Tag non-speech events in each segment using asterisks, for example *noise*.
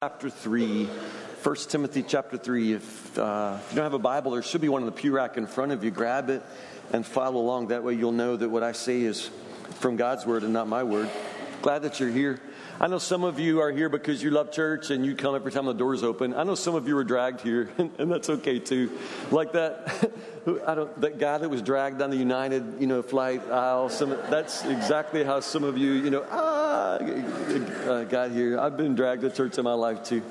chapter 3 1 timothy chapter 3 if, uh, if you don't have a bible there should be one in the pew rack in front of you. Grab it and follow along. That way you'll know that what i say is from god's word and not my word. Glad that you're here. I know some of you are here because you love church and you come every time the doors open. I know some of you were dragged here *laughs* and, and that's okay too. Like that *laughs* I don't, that guy that was dragged down the United, you know, flight aisle. Some, that's exactly how some of you, you know, ah, uh, got here. I've been dragged to church in my life too.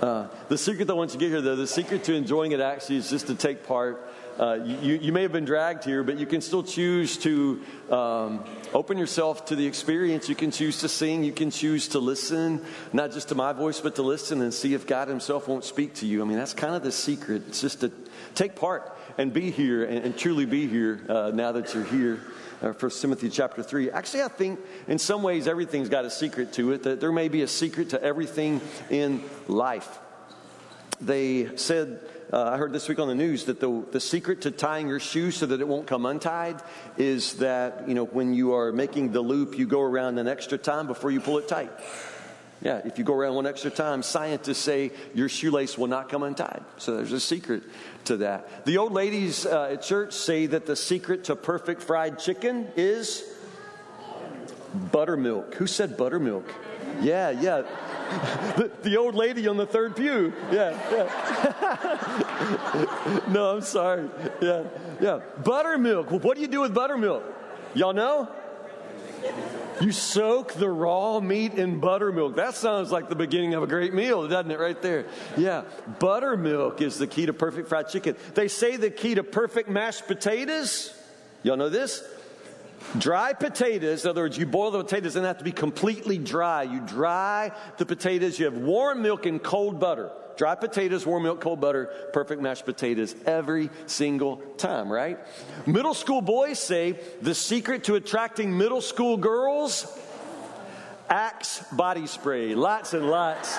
Uh, the secret that once you get here, though, the secret to enjoying it actually is just to take part. Uh, you, you may have been dragged here, but you can still choose to um, open yourself to the experience. You can choose to sing. You can choose to listen, not just to my voice, but to listen and see if God Himself won't speak to you. I mean, that's kind of the secret. It's just to take part and be here and, and truly be here uh, now that you're here. Uh, First Timothy chapter 3. Actually, I think in some ways everything's got a secret to it, that there may be a secret to everything in life. They said, uh, I heard this week on the news, that the, the secret to tying your shoe so that it won't come untied is that, you know, when you are making the loop, you go around an extra time before you pull it tight. Yeah, if you go around one extra time, scientists say your shoelace will not come untied. So there's a secret to that. The old ladies uh, at church say that the secret to perfect fried chicken is buttermilk. Who said buttermilk? Yeah, yeah. *laughs* The, the old lady on the third pew. Yeah, yeah. *laughs* no, I'm sorry. Yeah, yeah. Buttermilk. What do you do with buttermilk? Y'all know? You soak the raw meat in buttermilk. That sounds like the beginning of a great meal, doesn't it, right there? Yeah. Buttermilk is the key to perfect fried chicken. They say the key to perfect mashed potatoes. Y'all know this? Dry potatoes, in other words, you boil the potatoes and have to be completely dry. You dry the potatoes, you have warm milk and cold butter. Dry potatoes, warm milk, cold butter, perfect mashed potatoes every single time, right? Middle school boys say the secret to attracting middle school girls Axe body spray. Lots and lots,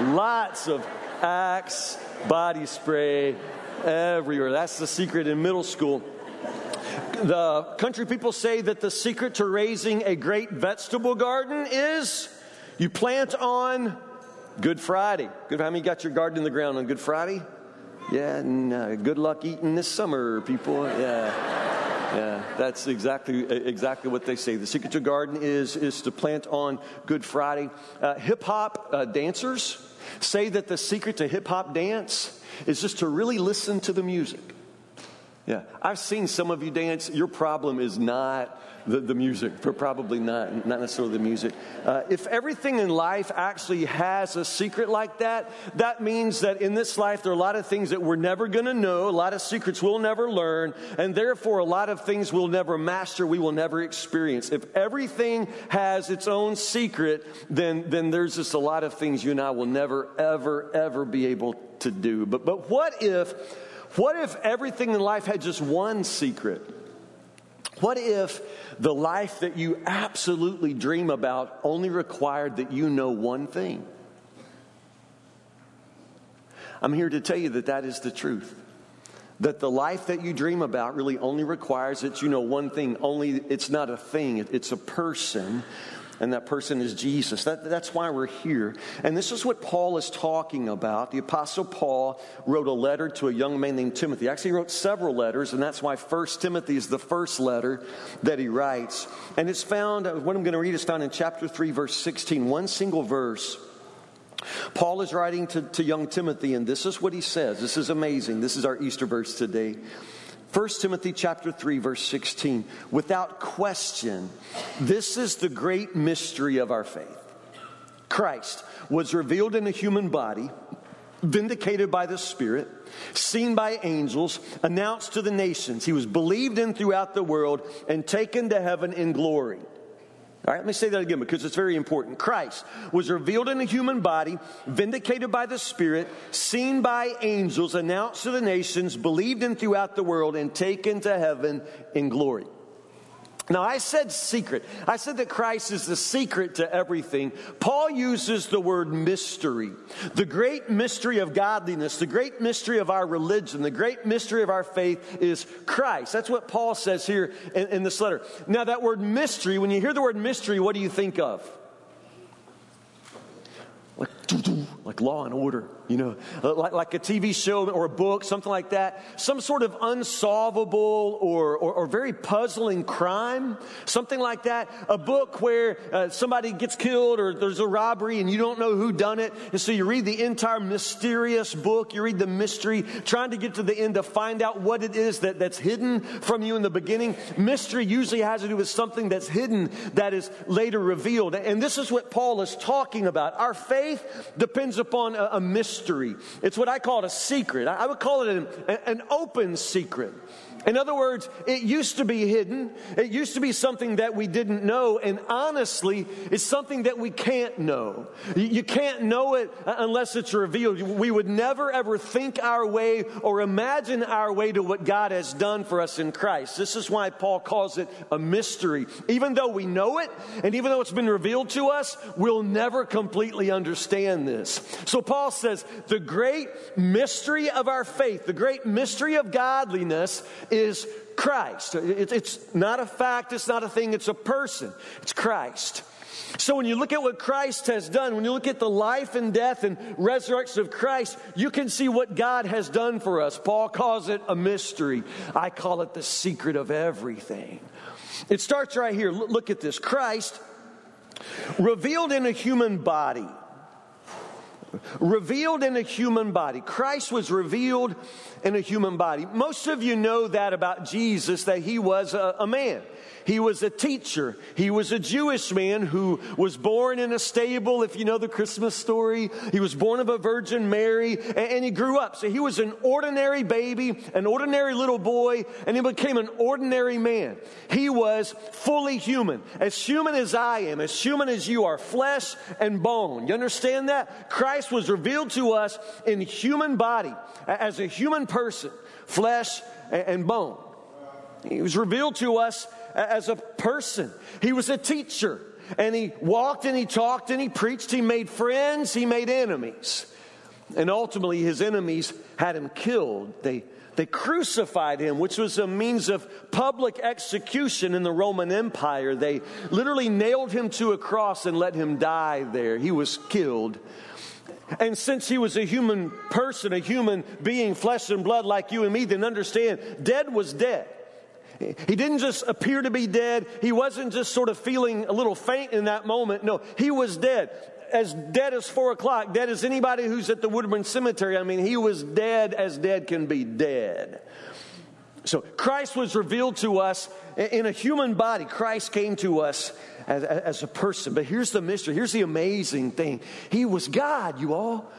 lots of Axe body spray everywhere. That's the secret in middle school. The country people say that the secret to raising a great vegetable garden is you plant on Good Friday. Good. How many got your garden in the ground on Good Friday? Yeah, and uh, good luck eating this summer, people. Yeah. Yeah, that's exactly exactly what they say. The secret to garden is is to plant on Good Friday. Uh, hip hop uh, dancers say that the secret to hip hop dance is just to really listen to the music. Yeah, I've seen some of you dance. Your problem is not the, the music, probably not, not necessarily the music. Uh, if everything in life actually has a secret like that, that means that in this life there are a lot of things that we're never going to know, a lot of secrets we'll never learn, and therefore a lot of things we'll never master, we will never experience. If everything has its own secret, then, then there's just a lot of things you and I will never, ever, ever be able to do. But, but what if, what if everything in life had just one secret? What if the life that you absolutely dream about only required that you know one thing? I'm here to tell you that that is the truth. That the life that you dream about really only requires that you know one thing. Only it's not a thing, it's a person and that person is Jesus. That, that's why we're here. And this is what Paul is talking about. The Apostle Paul wrote a letter to a young man named Timothy. Actually, he wrote several letters, and that's why First Timothy is the first letter that he writes. And it's found, uh, what I'm going to read is found in chapter 3, verse 16, one single verse. Paul is writing to, to young Timothy, and this is what he says. This is amazing. This is our Easter verse today. 1 Timothy chapter 3 verse 16 without question this is the great mystery of our faith. Christ was revealed in a human body vindicated by the spirit seen by angels announced to the nations. He was believed in throughout the world and taken to heaven in glory all right, let me say that again because it's very important. Christ was revealed in a human body, vindicated by the Spirit, seen by angels, announced to the nations, believed in throughout the world, and taken to heaven in glory. Now, I said secret. I said that Christ is the secret to everything. Paul uses the word mystery. The great mystery of godliness, the great mystery of our religion, the great mystery of our faith is Christ. That's what Paul says here in, in this letter. Now, that word mystery, when you hear the word mystery, what do you think of? Like, like like Law and Order, you know, uh, like, like a TV show or a book, something like that. Some sort of unsolvable or, or, or very puzzling crime, something like that. A book where uh, somebody gets killed or there's a robbery and you don't know who done it. And so you read the entire mysterious book, you read the mystery, trying to get to the end to find out what it is that, that's hidden from you in the beginning. Mystery usually has to do with something that's hidden that is later revealed. And this is what Paul is talking about. Our faith depends upon a, a mystery. It's what I call it a secret. I, I would call it an, an open secret. In other words, it used to be hidden. It used to be something that we didn't know. And honestly, it's something that we can't know. You can't know it unless it's revealed. We would never ever think our way or imagine our way to what God has done for us in Christ. This is why Paul calls it a mystery. Even though we know it, and even though it's been revealed to us, we'll never completely understand this. So Paul says the great mystery of our faith, the great mystery of godliness is Christ. It's not a fact, it's not a thing, it's a person. It's Christ. So when you look at what Christ has done, when you look at the life and death and resurrection of Christ, you can see what God has done for us. Paul calls it a mystery. I call it the secret of everything. It starts right here. Look at this. Christ revealed in a human body revealed in a human body. Christ was revealed in a human body. Most of you know that about Jesus, that he was a, a man. He was a teacher. He was a Jewish man who was born in a stable, if you know the Christmas story. He was born of a Virgin Mary, and, he grew up. So he was an ordinary baby, an ordinary little boy, and he became an ordinary man. He was fully human, as human as I am, as human as you are, flesh and bone. You understand that? Christ was revealed to us in human body, as a human person, flesh and bone. He was revealed to us as a person. He was a teacher and he walked and he talked and he preached. He made friends, he made enemies. And ultimately, his enemies had him killed. They, they crucified him, which was a means of public execution in the Roman Empire. They literally nailed him to a cross and let him die there. He was killed. And since he was a human person, a human being, flesh and blood like you and me, then understand dead was dead. He didn't just appear to be dead. He wasn't just sort of feeling a little faint in that moment. No, he was dead. As dead as four o'clock, dead as anybody who's at the Woodburn Cemetery. I mean, he was dead as dead can be dead. So Christ was revealed to us in a human body. Christ came to us as, as a person. But here's the mystery. Here's the amazing thing. He was God, you all.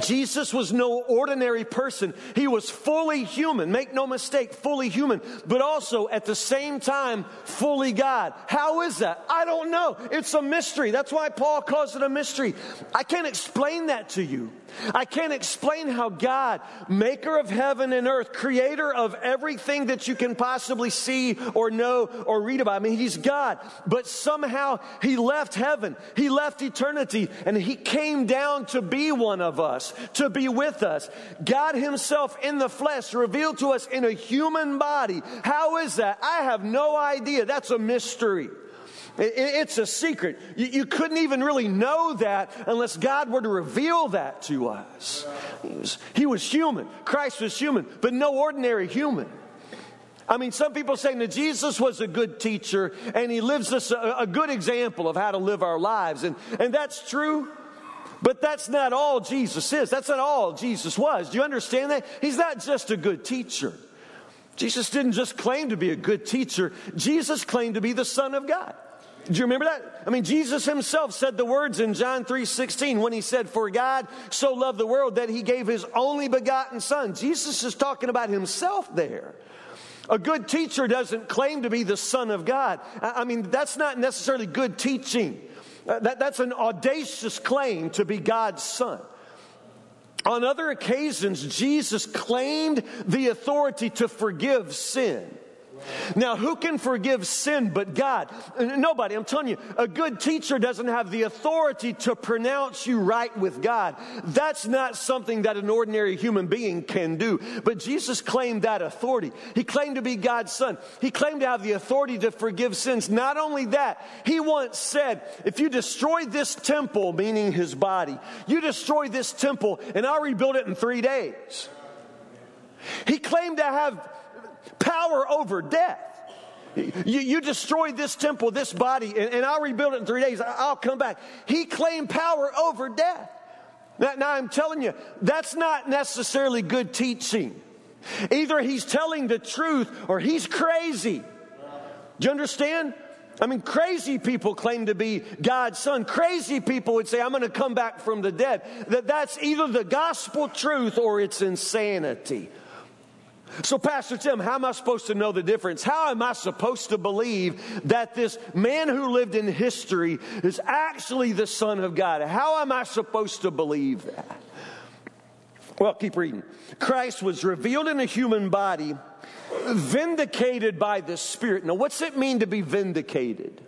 Jesus was no ordinary person. He was fully human, make no mistake, fully human, but also at the same time, fully God. How is that? I don't know. It's a mystery. That's why Paul calls it a mystery. I can't explain that to you. I can't explain how God, maker of heaven and earth, creator of everything that you can possibly see or know or read about. I mean, He's God, but somehow He left heaven, He left eternity, and He came down to be one of us, to be with us. God Himself in the flesh revealed to us in a human body. How is that? I have no idea. That's a mystery. It's a secret. You couldn't even really know that unless God were to reveal that to us. He was, human. Christ was human, but no ordinary human. I mean, some people saying that Jesus was a good teacher and he lives us a, a good example of how to live our lives. And, and that's true. But that's not all Jesus is. That's not all Jesus was. Do you understand that? He's not just a good teacher. Jesus didn't just claim to be a good teacher, Jesus claimed to be the Son of God. Do you remember that? I mean, Jesus himself said the words in John 3 16 when he said, For God so loved the world that he gave his only begotten Son. Jesus is talking about himself there. A good teacher doesn't claim to be the Son of God. I mean, that's not necessarily good teaching. Uh, that, that's an audacious claim to be God's Son. On other occasions, Jesus claimed the authority to forgive sin. Now, who can forgive sin but God? Nobody. I'm telling you, a good teacher doesn't have the authority to pronounce you right with God. That's not something that an ordinary human being can do. But Jesus claimed that authority. He claimed to be God's son. He claimed to have the authority to forgive sins. Not only that, he once said, if you destroy this temple, meaning his body, you destroy this temple and I'll rebuild it in three days. He claimed to have power over death. You, you destroyed this temple, this body, and, and, I'll rebuild it in three days. I'll come back. He claimed power over death. Now, now, I'm telling you, that's not necessarily good teaching. Either he's telling the truth or he's crazy. Do you understand? I mean, crazy people claim to be God's son. Crazy people would say, I'm going to come back from the dead. That that's either the gospel truth or it's insanity. So, Pastor Tim, how am I supposed to know the difference? How am I supposed to believe that this man who lived in history is actually the Son of God? How am I supposed to believe that? Well, keep reading. Christ was revealed in a human body, vindicated by the Spirit. Now, what's it mean to be vindicated?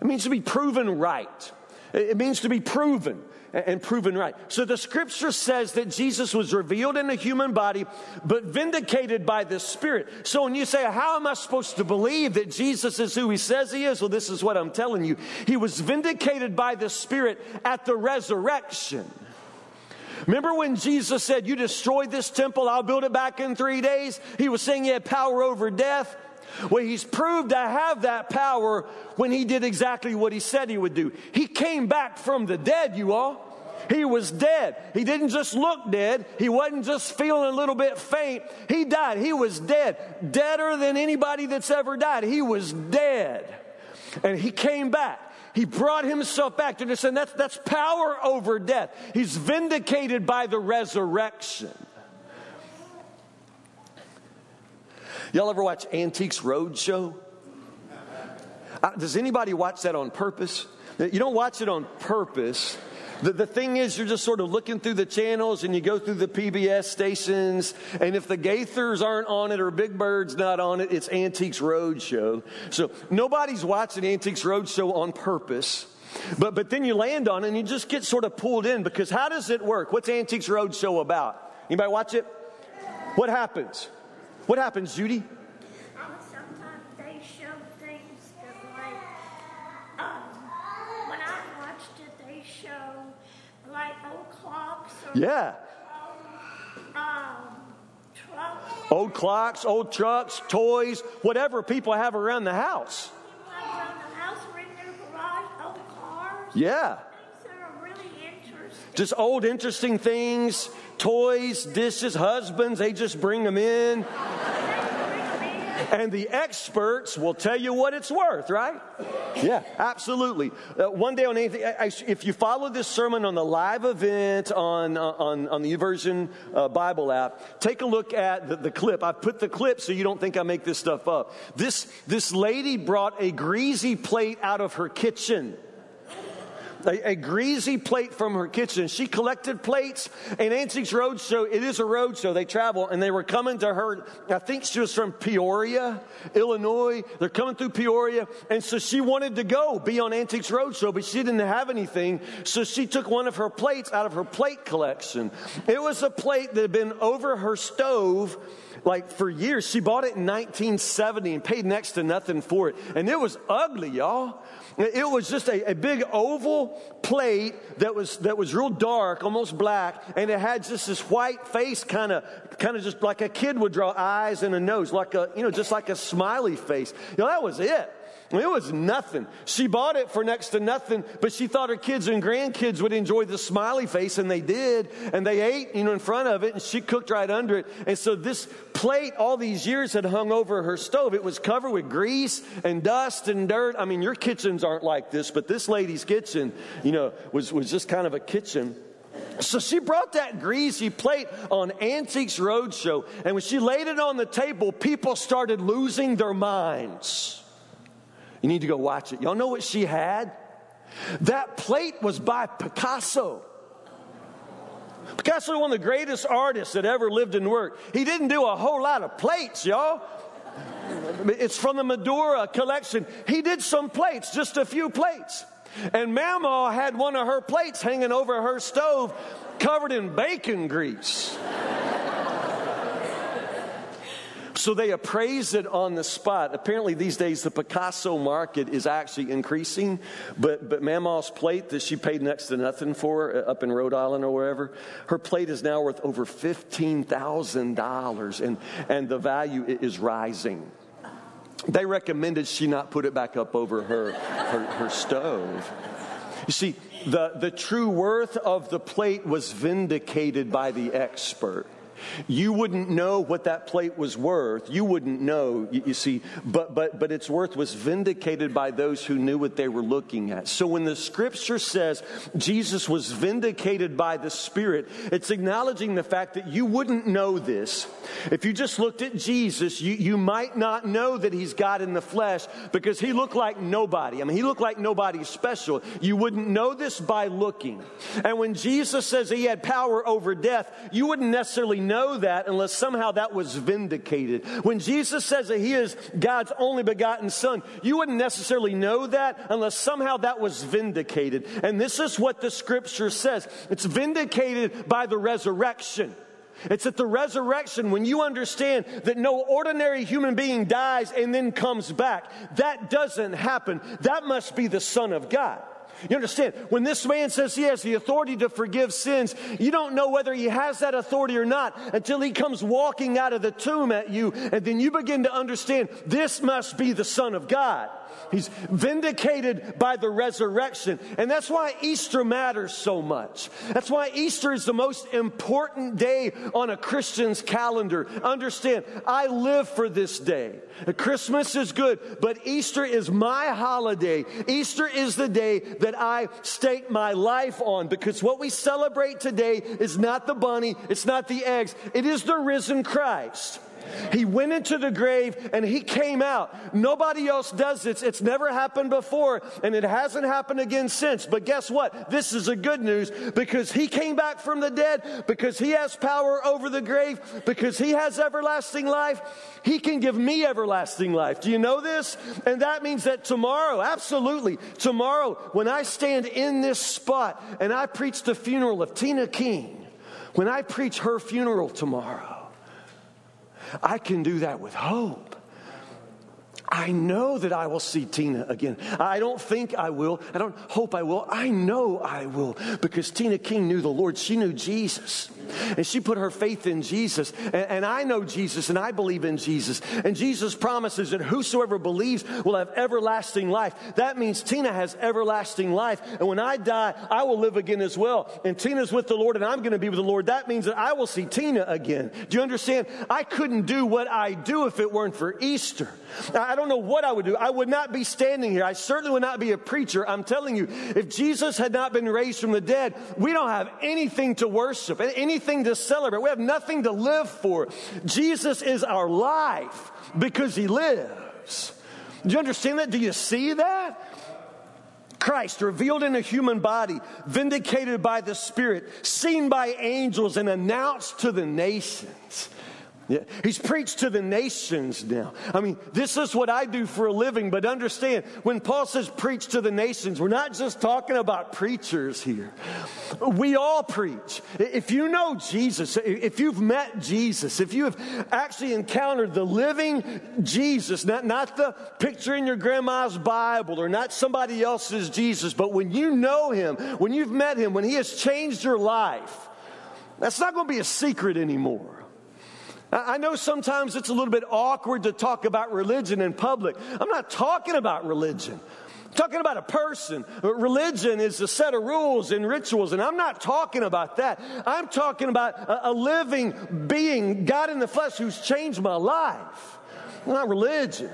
It means to be proven right. It means to be proven and proven right. So the scripture says that Jesus was revealed in a human body, but vindicated by the Spirit. So when you say, How am I supposed to believe that Jesus is who he says he is? Well, this is what I'm telling you. He was vindicated by the Spirit at the resurrection. Remember when Jesus said, You destroyed this temple, I'll build it back in three days? He was saying he had power over death. Well, he's proved to have that power when he did exactly what he said he would do. He came back from the dead, you all. He was dead. He didn't just look dead. He wasn't just feeling a little bit faint. He died. He was dead. Deader than anybody that's ever died. He was dead. And he came back. He brought himself back to this, and that's, that's power over death. He's vindicated by the resurrection. Y'all ever watch Antiques Roadshow? Uh, does anybody watch that on purpose? You don't watch it on purpose. The, the thing is, you're just sort of looking through the channels and you go through the PBS stations, and if the Gaithers aren't on it or Big Bird's not on it, it's Antiques Roadshow. So nobody's watching Antiques Roadshow on purpose. But, but then you land on it and you just get sort of pulled in because how does it work? What's Antiques Roadshow about? Anybody watch it? What happens? What happens, Judy? sometimes they show things that, like, um, when I watched it, they show, like, old clocks or Yeah. um, trucks. Old clocks, old trucks, toys, whatever people have around the house. Around the house or in their garage, cars. Yeah. Things that are really. Just old, interesting things, toys, dishes, husbands, they just bring them in. And the experts will tell you what it's worth, right? Yeah, absolutely. Uh, one day on anything, I, I, if you follow this sermon on the live event on, uh, on, on the YouVersion uh, Bible app, take a look at the, the clip. I've put the clip so you don't think I make this stuff up. This, this lady brought a greasy plate out of her kitchen a, a, greasy plate from her kitchen. She collected plates. And Antiques Roadshow, it is a roadshow. They travel and they were coming to her. I think she was from Peoria, Illinois. They're coming through Peoria. And so she wanted to go be on Antiques Roadshow, but she didn't have anything. So she took one of her plates out of her plate collection. It was a plate that had been over her stove like for years. She bought it in 1970 and paid next to nothing for it. And it was ugly, y'all. It was just a, a big oval plate that was, that was real dark, almost black, and it had just this white face kind of, kind of just like a kid would draw eyes and a nose, like a, you know, just like a smiley face. You know, that was it. It was nothing. She bought it for next to nothing, but she thought her kids and grandkids would enjoy the smiley face, and they did. And they ate, you know, in front of it, and she cooked right under it. And so this plate, all these years, had hung over her stove. It was covered with grease and dust and dirt. I mean, your kitchens aren't like this, but this lady's kitchen, you know, was, was just kind of a kitchen. So she brought that greasy plate on Antiques Roadshow, and when she laid it on the table, people started losing their minds. You need to go watch it. Y'all know what she had? That plate was by Picasso. Picasso, one of the greatest artists that ever lived and worked. He didn't do a whole lot of plates, y'all. It's from the Madoura collection. He did some plates, just a few plates. And Mama had one of her plates hanging over her stove covered in bacon grease. So they appraised it on the spot. Apparently, these days, the Picasso market is actually increasing. But, but Mama's plate that she paid next to nothing for uh, up in Rhode Island or wherever, her plate is now worth over $15,000, and, and the value is rising. They recommended she not put it back up over her, her, her stove. You see, the, the true worth of the plate was vindicated by the expert. You wouldn't know what that plate was worth. You wouldn't know, you, you, see, but, but, but its worth was vindicated by those who knew what they were looking at. So when the scripture says Jesus was vindicated by the Spirit, it's acknowledging the fact that you wouldn't know this. If you just looked at Jesus, you, you might not know that he's God in the flesh because he looked like nobody. I mean, he looked like nobody special. You wouldn't know this by looking. And when Jesus says he had power over death, you wouldn't necessarily know know that unless somehow that was vindicated. When Jesus says that he is God's only begotten son, you wouldn't necessarily know that unless somehow that was vindicated. And this is what the scripture says. It's vindicated by the resurrection. It's at the resurrection when you understand that no ordinary human being dies and then comes back. That doesn't happen. That must be the Son of God. You understand? When this man says he has the authority to forgive sins, you don't know whether he has that authority or not until he comes walking out of the tomb at you, and then you begin to understand this must be the Son of God. He's vindicated by the resurrection. And that's why Easter matters so much. That's why Easter is the most important day on a Christian's calendar. Understand, I live for this day. Christmas is good, but Easter is my holiday. Easter is the day that I stake my life on because what we celebrate today is not the bunny, it's not the eggs, it is the risen Christ. He went into the grave and he came out. Nobody else does this. It's never happened before and it hasn't happened again since. But guess what? This is a good news because he came back from the dead, because he has power over the grave, because he has everlasting life. He can give me everlasting life. Do you know this? And that means that tomorrow, absolutely, tomorrow, when I stand in this spot and I preach the funeral of Tina King, when I preach her funeral tomorrow, I can do that with hope. I know that I will see Tina again. I don't think I will. I don't hope I will. I know I will because Tina King knew the Lord. She knew Jesus. And she put her faith in Jesus. And, and, I know Jesus and I believe in Jesus. And Jesus promises that whosoever believes will have everlasting life. That means Tina has everlasting life. And when I die, I will live again as well. And Tina's with the Lord and I'm going to be with the Lord. That means that I will see Tina again. Do you understand? I couldn't do what I do if it weren't for Easter. I don't know what I would do. I would not be standing here. I certainly would not be a preacher. I'm telling you, if Jesus had not been raised from the dead, we don't have anything to worship, anything to celebrate. We have nothing to live for. Jesus is our life because he lives. Do you understand that? Do you see that? Christ, revealed in a human body, vindicated by the Spirit, seen by angels, and announced to the nations. Yeah. He's preached to the nations now. I mean, this is what I do for a living, but understand when Paul says preach to the nations, we're not just talking about preachers here. We all preach. If you know Jesus, if you've met Jesus, if you have actually encountered the living Jesus, not, not the picture in your grandma's Bible or not somebody else's Jesus, but when you know him, when you've met him, when he has changed your life, that's not going to be a secret anymore. I know sometimes it's a little bit awkward to talk about religion in public. I'm not talking about religion. I'm talking about a person. Religion is a set of rules and rituals, and I'm not talking about that. I'm talking about a, a living being, God in the flesh, who's changed my life. Not religion.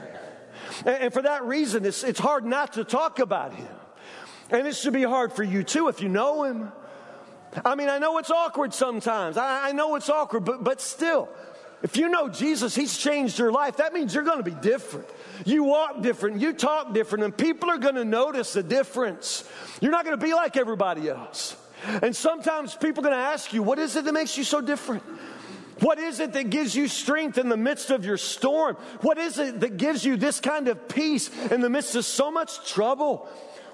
And, and for that reason, it's, it's hard not to talk about Him. And it should be hard for you too if you know Him. I mean, I know it's awkward sometimes. I, I know it's awkward, but, but still, if you know Jesus, He's changed your life. That means you're going to be different. You walk different, you talk different, and people are going to notice the difference. You're not going to be like everybody else. And sometimes people are going to ask you, What is it that makes you so different? What is it that gives you strength in the midst of your storm? What is it that gives you this kind of peace in the midst of so much trouble?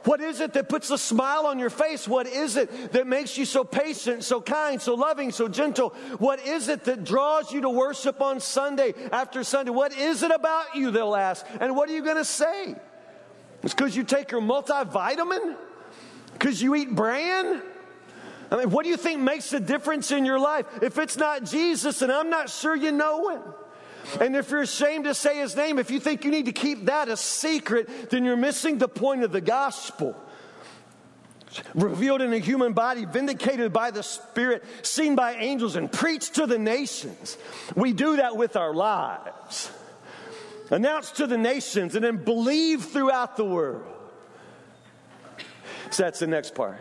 What is it that puts a smile on your face? What is it that makes you so patient, so kind, so loving, so gentle? What is it that draws you to worship on Sunday after Sunday? What is it about you, they'll ask. And what are you going to say? It's because you take your multivitamin? Because you eat bran? I mean, what do you think makes a difference in your life? If it's not Jesus, and I'm not sure you know him. And if you're ashamed to say his name, if you think you need to keep that a secret, then you're missing the point of the gospel. Revealed in a human body, vindicated by the Spirit, seen by angels, and preached to the nations. We do that with our lives. Announced to the nations and then believe throughout the world. So that's the next part.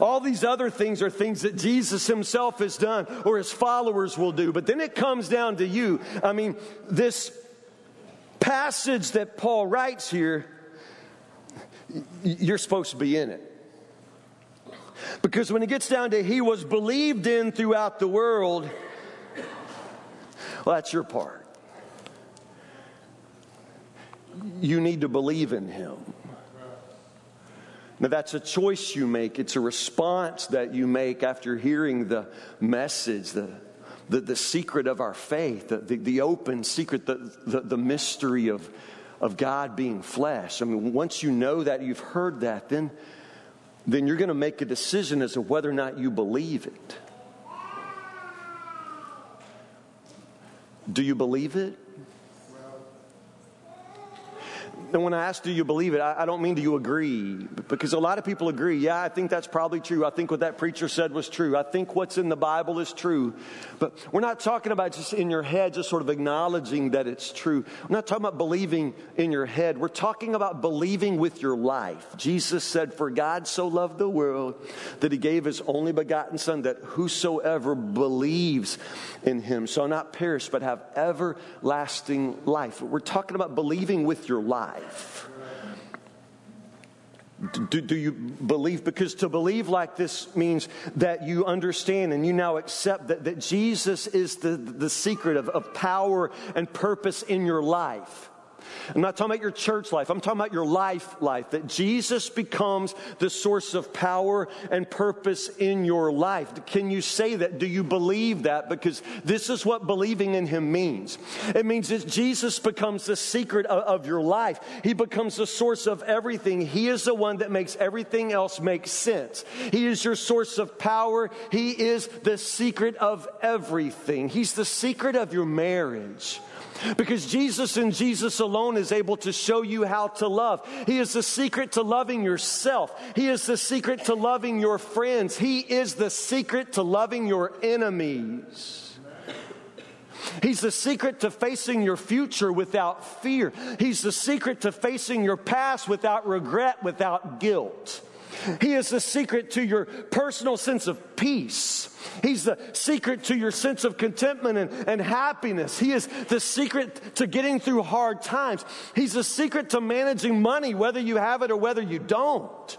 All these other things are things that Jesus himself has done or his followers will do. But then it comes down to you. I mean, this passage that Paul writes here, you're supposed to be in it. Because when it gets down to he was believed in throughout the world, well, that's your part. You need to believe in him. Now, that's a choice you make. It's a response that you make after hearing the message, the, the, the secret of our faith, the, the, the open secret, the, the, the mystery of, of God being flesh. I mean, once you know that, you've heard that, then, then you're going to make a decision as to whether or not you believe it. Do you believe it? And when I ask, do you believe it, I, I, don't mean do you agree? Because a lot of people agree. Yeah, I think that's probably true. I think what that preacher said was true. I think what's in the Bible is true. But we're not talking about just in your head, just sort of acknowledging that it's true. We're not talking about believing in your head. We're talking about believing with your life. Jesus said, For God so loved the world that he gave his only begotten Son, that whosoever believes in him shall not perish, but have everlasting life. We're talking about believing with your life Do, do, you believe? Because to believe like this means that you understand and you now accept that, that Jesus is the, the secret of, of power and purpose in your life. I'm not talking about your church life. I'm talking about your life life. That Jesus becomes the source of power and purpose in your life. Can you say that? Do you believe that? Because this is what believing in Him means. It means that Jesus becomes the secret of, of your life. He becomes the source of everything. He is the one that makes everything else make sense. He is your source of power. He is the secret of everything. He's the secret of your marriage. Because Jesus and Jesus alone is able to show you how to love. He is the secret to loving yourself. He is the secret to loving your friends. He is the secret to loving your enemies. He's the secret to facing your future without fear. He's the secret to facing your past without regret, without guilt. He is the secret to your personal sense of peace. He's the secret to your sense of contentment and, and happiness. He is the secret to getting through hard times. He's the secret to managing money, whether you have it or whether you don't.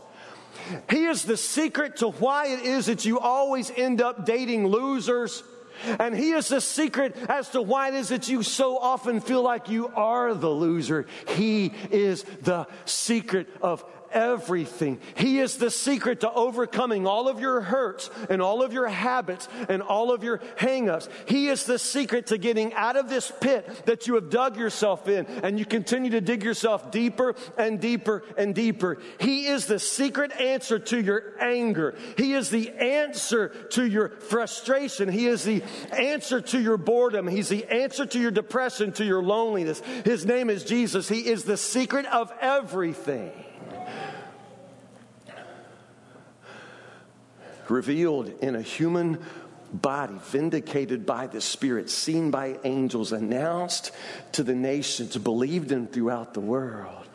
He is the secret to why it is that you always end up dating losers. And he is the secret as to why it is that you so often feel like you are the loser. He is the secret of everything. He is the secret to overcoming all of your hurts and all of your habits and all of your hangups. He is the secret to getting out of this pit that you have dug yourself in and you continue to dig yourself deeper and deeper and deeper. He is the secret answer to your anger. He is the answer to your frustration. He is the answer to your boredom. He's the answer to your depression, to your loneliness. His name is Jesus. He is the secret of everything. Revealed in a human body, vindicated by the Spirit, seen by angels, announced to the nations, believed in throughout the world,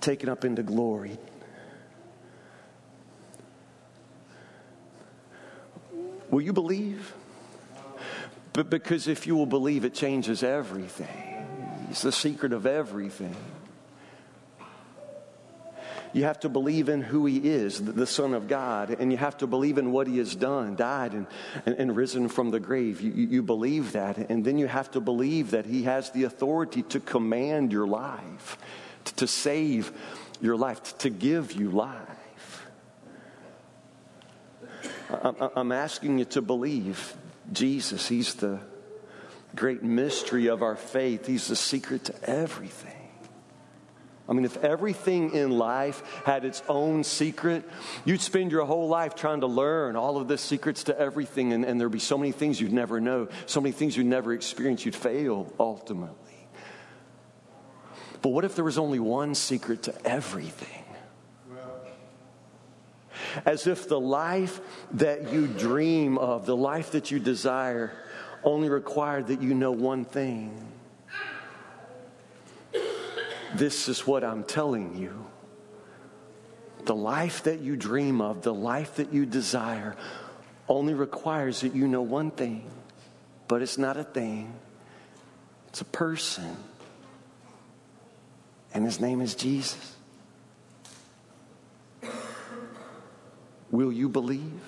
taken up into glory. Will you believe? But because if you will believe, it changes everything. It's the secret of everything. You have to believe in who he is, the Son of God, and you have to believe in what he has done, died, and, and, and risen from the grave. You, you believe that, and then you have to believe that he has the authority to command your life, to, to save your life, to give you life. I'm asking you to believe Jesus. He's the great mystery of our faith, He's the secret to everything. I mean, if everything in life had its own secret, you'd spend your whole life trying to learn all of the secrets to everything, and, and there'd be so many things you'd never know, so many things you'd never experience, you'd fail ultimately. But what if there was only one secret to everything? As if the life that you dream of, the life that you desire, only required that you know one thing this is what I'm telling you. The life that you dream of, the life that you desire, only requires that you know one thing, but it's not a thing, it's a person. And his name is Jesus. Will you believe?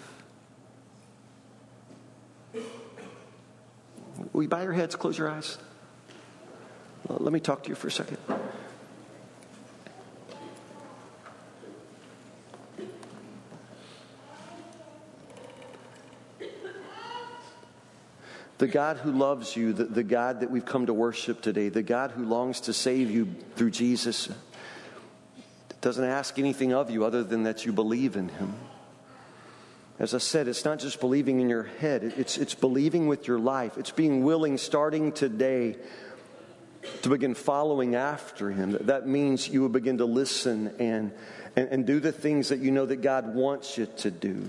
Will you bow your heads, close your eyes? Let me talk to you for a second. The God who loves you, the, the God that we've come to worship today, the God who longs to save you through Jesus, doesn't ask anything of you other than that you believe in him. As I said, it's not just believing in your head, it's, it's believing with your life. It's being willing, starting today, to begin following after him. That means you will begin to listen and, and, and do the things that you know that God wants you to do.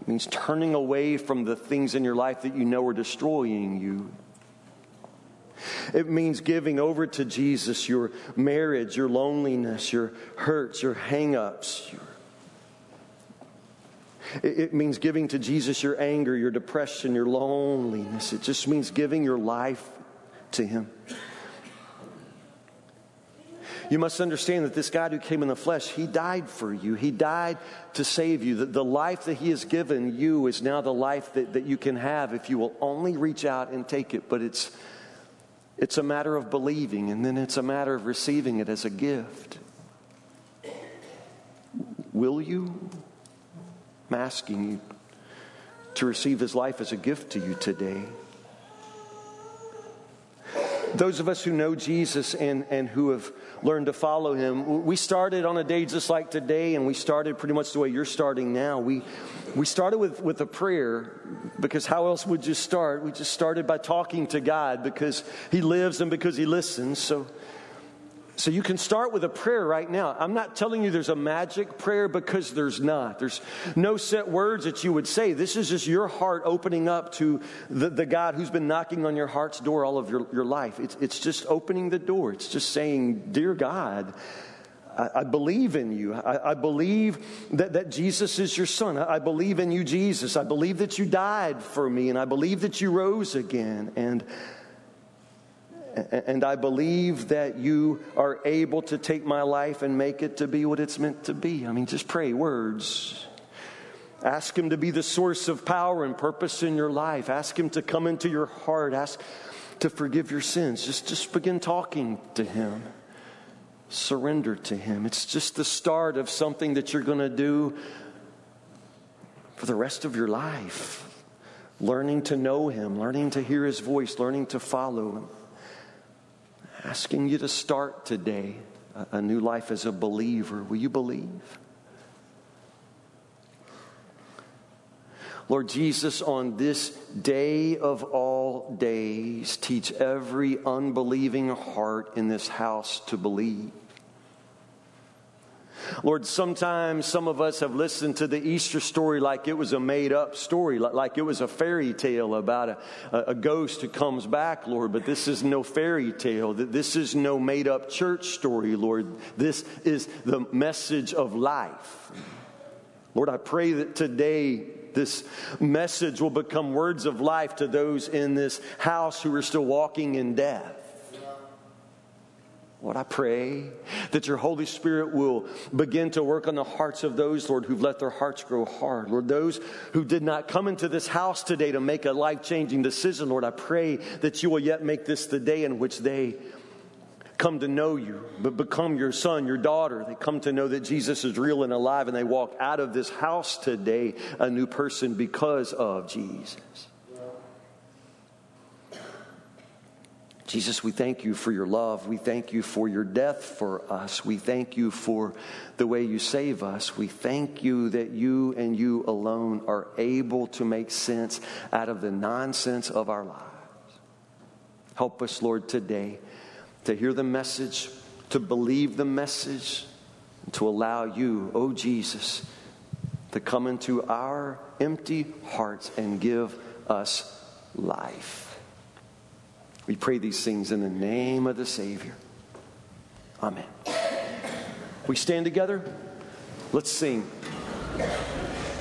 It means turning away from the things in your life that you know are destroying you. It means giving over to Jesus your marriage, your loneliness, your hurts, your hang ups. It means giving to Jesus your anger, your depression, your loneliness. It just means giving your life to Him. You must understand that this God who came in the flesh, He died for you. He died to save you. The, the life that He has given you is now the life that, that you can have if you will only reach out and take it. But it's, it's a matter of believing, and then it's a matter of receiving it as a gift. Will you? I'm asking you to receive His life as a gift to you today. Those of us who know Jesus and, and who have learned to follow him. We started on a day just like today, and we started pretty much the way you're starting now. We, we started with, with a prayer because how else would you start? We just started by talking to God because he lives and because he listens. So so you can start with a prayer right now. I'm not telling you there's a magic prayer because there's not. There's no set words that you would say. This is just your heart opening up to the, the God who's been knocking on your heart's door all of your, your life. It's, it's just opening the door. It's just saying, Dear God, I, I believe in you. I, I, believe that, that Jesus is your son. I, I believe in you, Jesus. I believe that you died for me, and I believe that you rose again. And and I believe that you are able to take my life and make it to be what it's meant to be. I mean, just pray words. Ask Him to be the source of power and purpose in your life. Ask Him to come into your heart. Ask to forgive your sins. Just, just begin talking to Him. Surrender to Him. It's just the start of something that you're going to do for the rest of your life. Learning to know Him, learning to hear His voice, learning to follow Him asking you to start today a, new life as a believer. Will you believe? Lord Jesus, on this day of all days, teach every unbelieving heart in this house to believe. Lord, sometimes some of us have listened to the Easter story like it was a made up story, like it was a fairy tale about a, a ghost who comes back, Lord. But this is no fairy tale. This is no made up church story, Lord. This is the message of life. Lord, I pray that today this message will become words of life to those in this house who are still walking in death. Lord, I pray that your Holy Spirit will begin to work on the hearts of those, Lord, who've let their hearts grow hard. Lord, those who did not come into this house today to make a life changing decision, Lord, I pray that you will yet make this the day in which they come to know you, but become your son, your daughter. They come to know that Jesus is real and alive, and they walk out of this house today a new person because of Jesus. Jesus, we thank you for your love. We thank you for your death for us. We thank you for the way you save us. We thank you that you and you alone are able to make sense out of the nonsense of our lives. Help us, Lord, today to hear the message, to believe the message, to allow you, oh Jesus, to come into our empty hearts and give us life. We pray these things in the name of the Savior. Amen. We stand together. Let's sing.